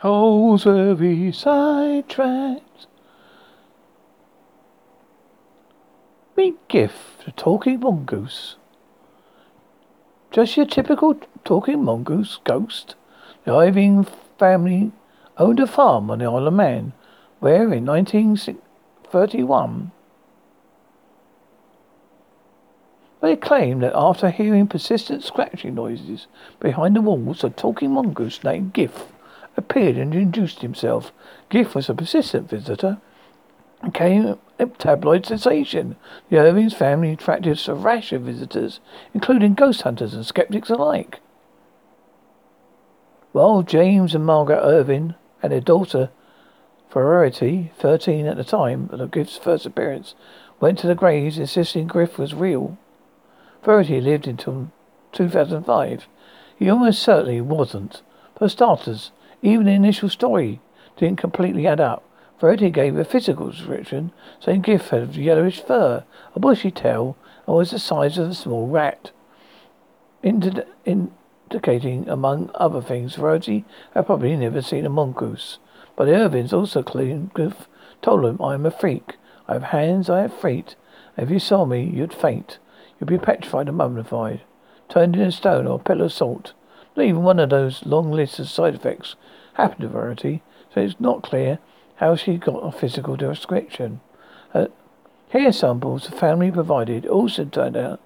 Holes were we sidetracked. Meet Giff, the talking mongoose. Just your typical talking mongoose ghost. The Irving family owned a farm on the Isle of Man, where in 1931 they claimed that after hearing persistent scratching noises behind the walls, a talking mongoose named Giff appeared and introduced himself. Giff was a persistent visitor and became a tabloid sensation. The Irving's family attracted a rash of visitors, including ghost hunters and skeptics alike. While James and Margaret Irving and their daughter, Verity, 13 at the time of Giff's first appearance, went to the graves insisting Giff was real. Verity lived until 2005. He almost certainly wasn't. For starters, even the initial story didn't completely add up. Verity gave a physical description, saying Giff had yellowish fur, a bushy tail, and was the size of a small rat. Indicating, among other things, Verity had probably never seen a mongoose. But the Irvings also claimed Giff told him, I am a freak. I have hands, I have feet. If you saw me, you'd faint. You'd be petrified and mummified, turned into stone or a pillar of salt. Not even one of those long lists of side effects happened to Verity, so it's not clear how she got a physical description. Uh, hair samples the family provided also turned out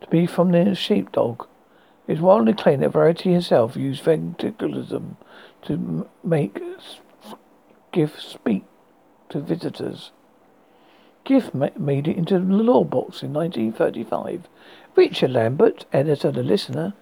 to be from the sheepdog. It's widely claimed that Verity herself used ventriloquism to make Giff speak to visitors. Giff made it into the law books in 1935. Richard Lambert, editor of The Listener,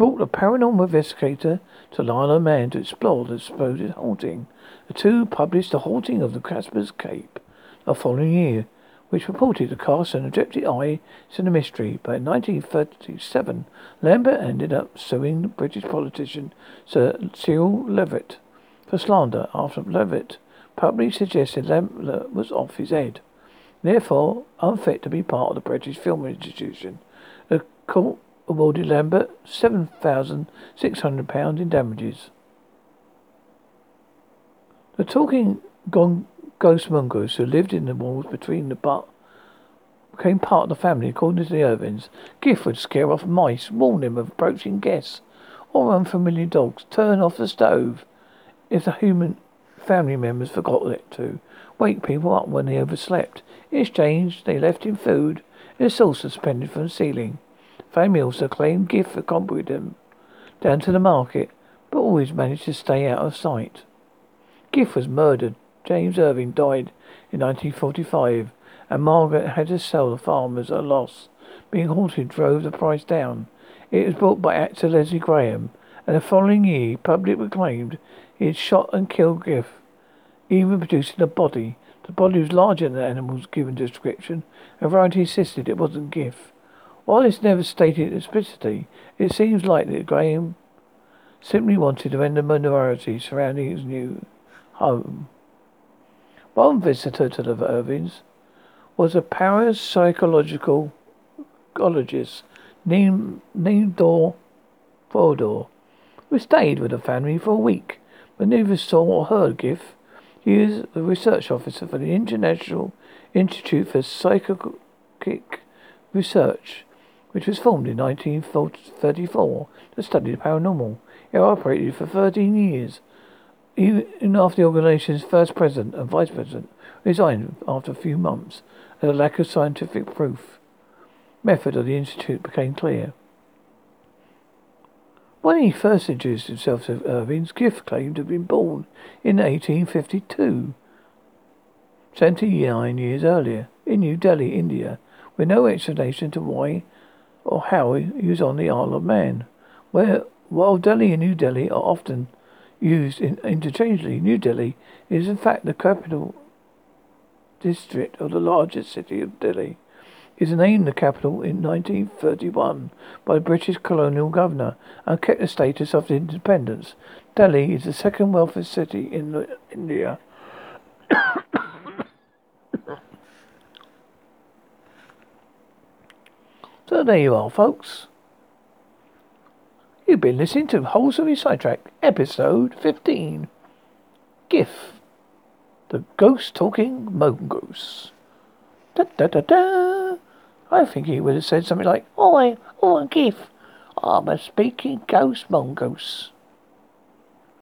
brought a paranormal investigator to of Man to explore the supposed haunting. The two published The Haunting of the Cashen's Gap the following year, which purported to cast an objective eye into the mystery. But in 1937, Lambert ended up suing the British politician Sir Cyril Levitt for slander after Levitt publicly suggested Lambert was off his head, therefore unfit to be part of the British Film Institution. The court awarded Lambert £7,600 in damages. The talking gone ghost mongoose who lived in the walls between the but became part of the family according to the Irvings. Giff would scare off mice, warn them of approaching guests or unfamiliar dogs, turn off the stove if the human family members forgot it to, wake people up when they overslept. In exchange, they left him food in a saucer suspended from the ceiling. Family also claimed Giff accompanied them down to the market, but always managed to stay out of sight. Giff was murdered. James Irving died in 1945, and Margaret had to sell the farm a loss. Being haunted drove the price down. It was bought by actor Leslie Graham, and the following year, public proclaimed he had shot and killed Giff, even producing a body. The body was larger than the animal's given description, and Verity insisted it wasn't Giff. While this never stated explicitly, it seems likely that Graham simply wanted to end the minority surrounding his new home. One visitor to the Irvings was a parapsychological psychologist named Nandor Fodor, who stayed with the family for a week, but neither saw or heard Giff. He is the research officer for the International Institute for Psychic Research which was formed in 1934 to study the paranormal. It operated for 13 years. Even after the organization's first president and vice president resigned after a few months, as a lack of scientific proof, method of the institute became clear. When he first introduced himself to Irving's, Giff claimed to have been born in 1852, 79 years earlier, in New Delhi, India, with no explanation to why or how he was on the Isle of Man, where while Delhi and New Delhi are often used in, interchangeably, New Delhi is in fact the capital district of the largest city of Delhi. It was named the capital in 1931 by the British colonial governor and kept the status of independence. Delhi is the second wealthiest city in India. So there you are, folks. You've been listening to Wholesome Sidetrack, episode 15. GIF. The ghost talking mongoose. Da da da da. I think he would have said something like, Oi, oi, GIF. I'm a speaking ghost mongoose.